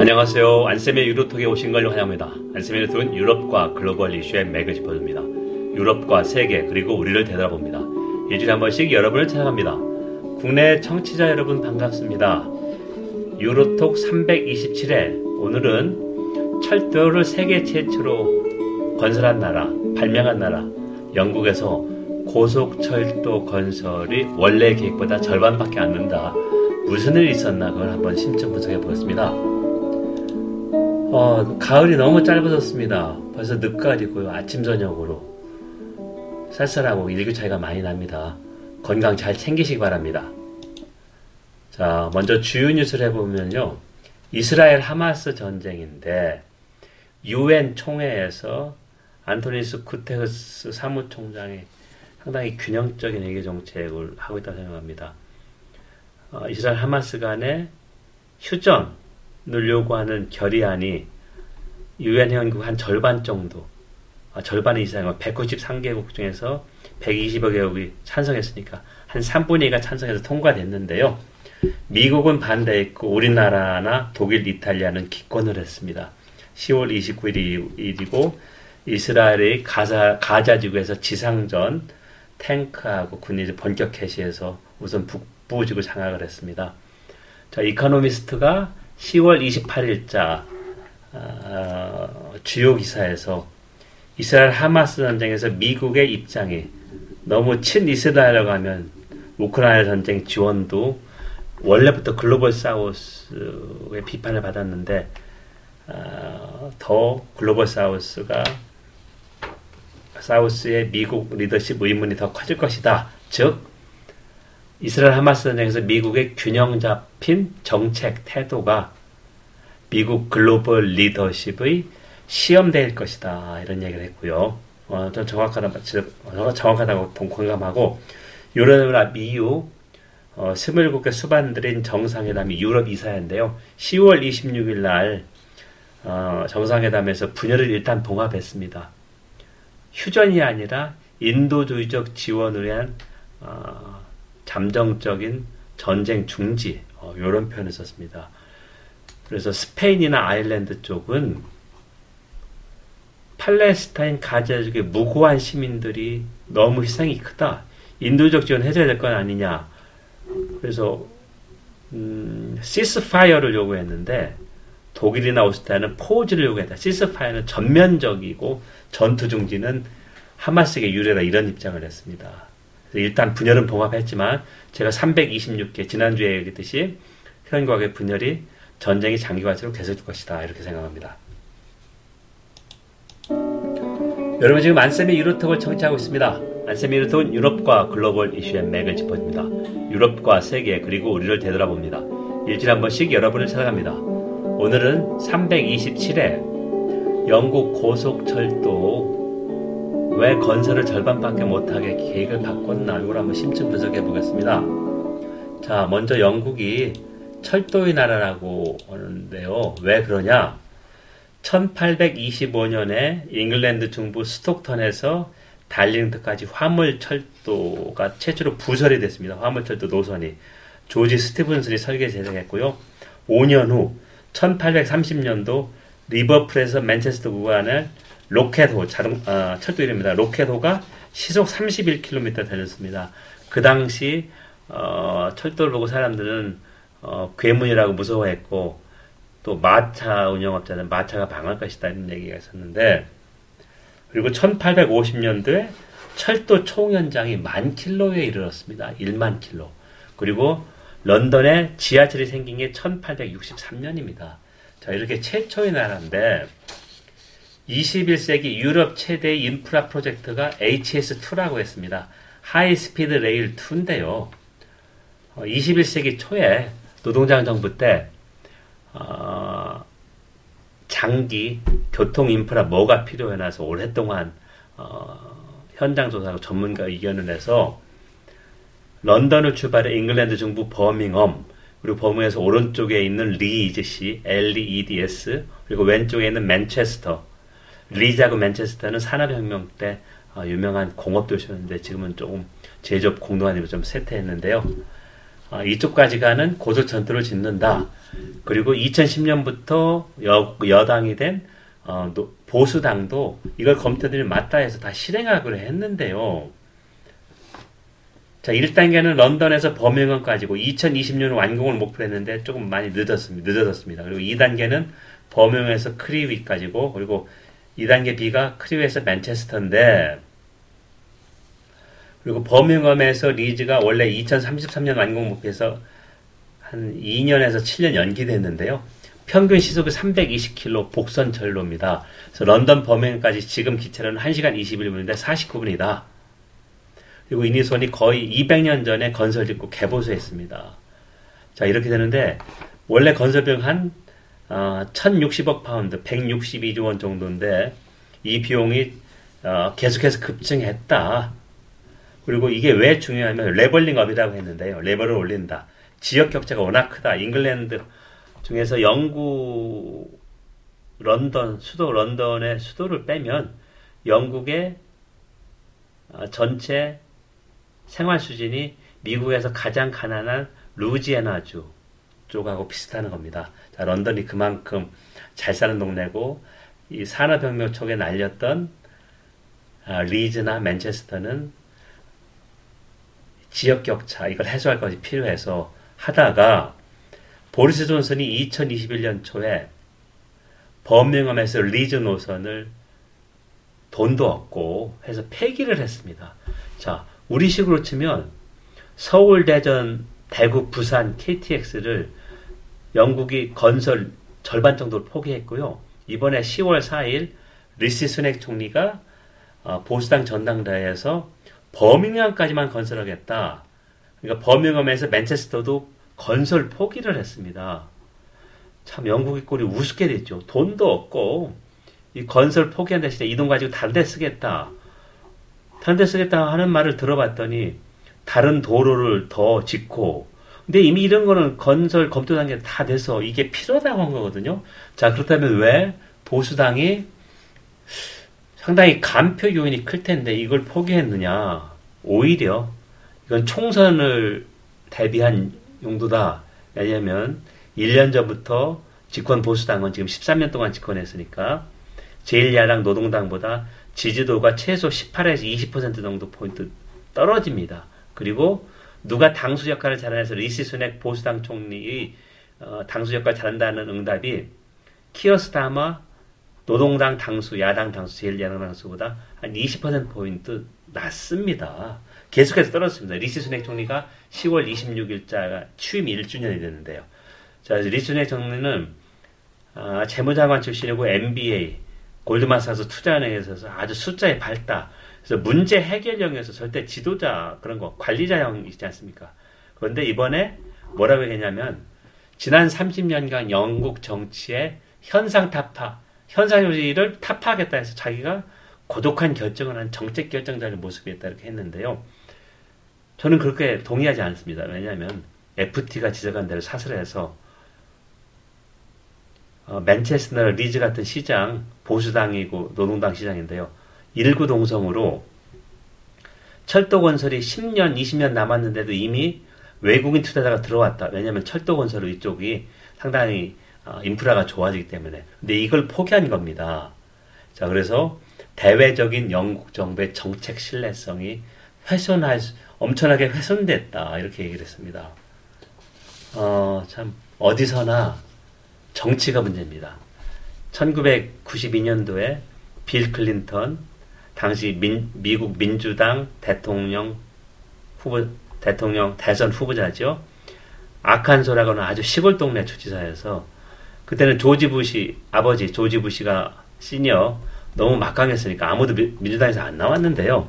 안녕하세요. 안쌤의 유로톡에 오신 걸 환영합니다. 안쌤의 유로톡은 유럽과 글로벌 이슈의 맥을 짚어줍니다. 유럽과 세계 그리고 우리를 되돌아봅니다. 일주일에 한 번씩 여러분을 찾아갑니다. 국내 청취자 여러분 반갑습니다. 유로톡 327회 오늘은 철도를 세계 최초로 건설한 나라, 발명한 나라 영국에서 고속철도 건설이 원래 계획보다 절반밖에 안 는다. 무슨 일이 있었나 그걸 한번 심층 분석해 보겠습니다. 어, 가을이 너무 짧아졌습니다. 벌써 늦가을이고요. 아침 저녁으로 쌀쌀하고 일교 차이가 많이 납니다. 건강 잘 챙기시기 바랍니다. 자, 먼저 주요 뉴스를 해보면요. 이스라엘 하마스 전쟁인데 유엔 총회에서 안토니스 구테흐스 사무총장이 상당히 균형적인 외교 정책을 하고 있다고 생각합니다. 어, 이스라엘 하마스 간의 휴전 을 요구하는 결의안이 유엔 회원국 한 절반 정도, 아, 절반 이상, 193개국 중에서 120여 개국이 찬성했으니까 한 3분의 2가 찬성해서 통과됐는데요. 미국은 반대했고 우리나라나 독일, 이탈리아는 기권을 했습니다. 10월 29일이고 이스라엘의 가자, 가자 지구에서 지상전 탱크하고 군이 본격 개시해서 우선 북부 지구 장악을 했습니다. 자, 이카노미스트가 10월 28일자 어, 주요 기사에서 이스라엘 하마스 전쟁에서 미국의 입장이 너무 친이스라엘이라고 하면 우크라이나 전쟁 지원도 원래부터 글로벌 사우스의 비판을 받았는데 어, 더 글로벌 사우스가 사우스의 미국 리더십 의문이 더 커질 것이다. 즉 이스라엘 하마스 전쟁에서 미국의 균형 잡힌 정책 태도가 미국 글로벌 리더십의 시험될 것이다 이런 얘기를 했고요. 어, 좀 정확하다, 정확하다고 공감하고 유럽 미유 어, 27개 수반들인 정상회담이 유럽 이사회인데요. 10월 26일 날 어, 정상회담에서 분열을 일단 봉합했습니다. 휴전이 아니라 인도주의적 지원을 위한 어, 잠정적인 전쟁 중지 어, 이런 표현을 썼습니다. 그래서 스페인이나 아일랜드 쪽은 팔레스타인 가자 지역의 무고한 시민들이 너무 희생이 크다. 인도적 지원 해줘야 될 건 아니냐. 그래서 음, ceasefire를 요구했는데 독일이나 오스트리아는 pause를 요구했다. ceasefire는 전면적이고 전투 중지는 하마스에게 유리하다 이런 입장을 냈습니다. 일단 분열은 봉합했지만 제가 326회 지난주에 얘기했듯이 현과의 분열이 전쟁이 장기화될수록 계속될 것이다 이렇게 생각합니다. 여러분 지금 안쌤의 유로톡을 청취하고 있습니다. 안쌤의 유로톡은 유럽과 글로벌 이슈의 맥을 짚어줍니다. 유럽과 세계 그리고 우리를 되돌아봅니다. 일주일에 한 번씩 여러분을 찾아갑니다. 오늘은 327회 영국 고속철도 왜 건설을 절반밖에 못하게 계획을 바꿨나 이걸 한번 심층 분석해 보겠습니다. 자, 먼저 영국이 철도의 나라라고 하는데요. 왜 그러냐? 1825년에 잉글랜드 중부 스톡턴에서 달링턴까지 화물철도가 최초로 부설이 됐습니다. 화물철도 노선이. 조지 스티븐슨이 설계 제작했고요. 5년 후 1830년도 리버풀에서 맨체스터 구간을 로켓호 자동 어, 철도 이름입니다. 로켓호가 시속 31km 달렸습니다. 그 당시 어, 철도를 보고 사람들은 어, 괴물이라고 무서워했고 또 마차 운영업자는 마차가 망할 것이다 이런 얘기가 있었는데 그리고 1850년도에 철도 총 연장이 만 킬로에 이르렀습니다. 1만 킬로. 그리고 런던에 지하철이 생긴 게 1863년입니다. 자, 이렇게 최초의 나라인데 21세기 유럽 최대 인프라 프로젝트가 HS2라고 했습니다. High Speed Rail 2인데요. 21세기 초에 노동당 정부 때 어, 장기 교통 인프라 뭐가 필요해나서 오랫동안 어, 현장 조사하고 전문가 의견을 내서 런던을 출발해 잉글랜드 중부 버밍엄 그리고 버밍엄에서 오른쪽에 있는 리즈시 LEEDS 그리고 왼쪽에 있는 맨체스터 리자고 맨체스터는 산업혁명 때 어, 유명한 공업 도시였는데 지금은 조금 제조업 공동화되고 좀 쇠퇴했는데요. 어, 이쪽까지 가는 고속 철도를 짓는다. 그리고 2010년부터 여, 여당이 된 어, 보수당도 이걸 검토들이 맞다 해서 다 실행하기로 했는데요. 자, 1단계는 런던에서 버밍엄까지고 2020년 완공을 목표로 했는데 조금 많이 늦었습니다. 늦어졌습니다. 그리고 2단계는 버밍엄에서 크리위까지고 그리고 2단계 B가 크리위에서 맨체스터인데 그리고 버밍엄에서 리즈가 원래 2033년 완공 목표에서 한 2년에서 7년 연기됐는데요. 평균 시속이 320km 복선 철로입니다. 그래서 런던 버밍엄까지 지금 기차로는 1시간 21분인데 49분이다. 그리고 이 노선이 거의 200년 전에 건설 짓고 개보수했습니다. 자, 이렇게 되는데, 원래 건설 비용 한, 어, 1060억 파운드, 162조 원 정도인데, 이 비용이, 어, 계속해서 급증했다. 그리고 이게 왜 중요하냐면, levelling up이라고 했는데요. 레벨을 올린다. 지역 격차가 워낙 크다. 잉글랜드 중에서 영국, 런던, 수도 런던의 수도를 빼면, 영국의 어, 전체 생활 수준이 미국에서 가장 가난한 루지애나주 쪽하고 비슷하는 겁니다. 자, 런던이 그만큼 잘 사는 동네고 이 산업혁명 초에 날렸던 아, 리즈나 맨체스터는 지역 격차 이걸 해소할 것이 필요해서 하다가 보리스 존슨이 2021년 초에 범밍엄에서 리즈 노선을 돈도 없고 해서 폐기를 했습니다. 자, 우리식으로 치면 서울, 대전, 대구, 부산, KTX를 영국이 건설 절반 정도를 포기했고요. 이번에 10월 4일 리시 수낵 총리가 어, 보수당 전당대회에서 버밍엄까지만 건설하겠다. 그러니까 버밍엄에서 맨체스터도 건설 포기를 했습니다. 참 영국의 꼴이 우습게 됐죠. 돈도 없고 이 건설 포기한 대신에 이 돈 가지고 다른 데 쓰겠다. 다른 데 쓰겠다 하는 말을 들어봤더니 다른 도로를 더 짓고 근데 이미 이런 거는 건설 검토 단계 다 돼서 이게 필요하다고 한 거거든요. 자, 그렇다면 왜 보수당이 상당히 감표 요인이 클 텐데 이걸 포기했느냐. 오히려 이건 총선을 대비한 용도다. 왜냐하면 1년 전부터 집권 보수당은 지금 13년 동안 집권했으니까 제1야당 노동당보다 지지도가 최소 18에서 20% 정도 포인트 떨어집니다. 그리고 누가 당수 역할을 잘해서 리시 수넥 보수당 총리의 어, 당수 역할 잘한다는 응답이 키어스타마 노동당 당수, 야당 당수, 제일 야당 당수보다 한 20% 포인트 낮습니다. 계속해서 떨어졌습니다. 리시 수넥 총리가 10월 26일자가 취임 1주년이 됐는데요. 자, 리시 수넥 총리는 아, 재무장관 출신이고 MBA, 골드만사스 투자은행에서 아주 숫자에 밝다. 그래서 문제 해결형에서 절대 지도자 그런 거 관리자형 있지 않습니까? 그런데 이번에 뭐라고 했냐면 지난 30년간 영국 정치의 현상 타파, 현상 요지를 타파하겠다 해서 자기가 고독한 결정을 한 정책 결정자의 모습이었다 이렇게 했는데요. 저는 그렇게 동의하지 않습니다. 왜냐하면 FT가 지적한 대로 사설해서 어, 맨체스터나 리즈 같은 시장 보수당이고 노동당 시장인데요. 일구 동성으로 철도 건설이 10년, 20년 남았는데도 이미 외국인 투자자가 들어왔다. 왜냐하면 철도 건설 이쪽이 상당히 어, 인프라가 좋아지기 때문에. 근데 이걸 포기한 겁니다. 자, 그래서 대외적인 영국 정부의 정책 신뢰성이 훼손할, 엄청나게 훼손됐다. 이렇게 얘기를 했습니다. 어, 참, 어디서나 정치가 문제입니다. 1992년도에 빌 클린턴 당시 민, 미국 민주당 대통령 후보 대통령 대선 후보자죠. 아칸소라고는 아주 시골 동네 주지사여서 그때는 조지 부시 아버지 조지 부시가 시니어 너무 막강했으니까 아무도 미, 민주당에서 안 나왔는데요.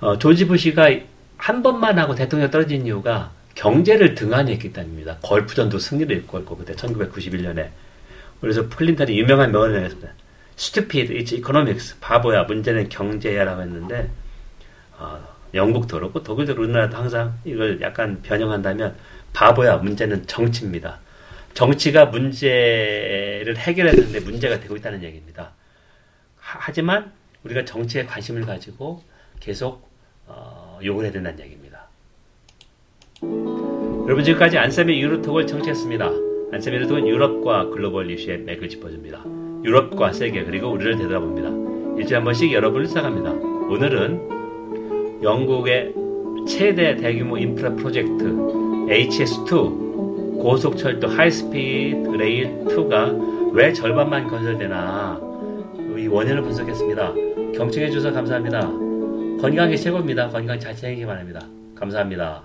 어, 조지 부시가 한 번만 하고 대통령 떨어진 이유가 경제를 등한히 했기 때문입니다. 걸프전도 승리를 일고 그때 1991년에. 그래서 플린턴이 유명한 명언을 했습니다. Stupid, it's economics. 바보야, 문제는 경제야라고 했는데, 어, 영국도 그렇고 독일도 우리나라도 항상 이걸 약간 변형한다면, 바보야, 문제는 정치입니다. 정치가 문제를 해결했는데 문제가 되고 있다는 얘기입니다. 하지만 우리가 정치에 관심을 가지고 계속 어, 욕을 해야 된다는 얘기입니다. 여러분 지금까지 안쌤의 유로톡을 청취했습니다. 안쌤의 유로톡은 유럽과 글로벌 이슈의 맥을 짚어줍니다. 유럽과 세계 그리고 우리를 되돌아봅니다. 일주일에 한 번씩 여러분을 시작합니다. 오늘은 영국의 최대 대규모 인프라 프로젝트 HS2 고속철도 High Speed Rail 2가 왜 절반만 건설되나 이 원인을 분석했습니다. 경청해 주셔서 감사합니다. 건강이 최고입니다. 건강 잘 챙기기 바랍니다. 감사합니다.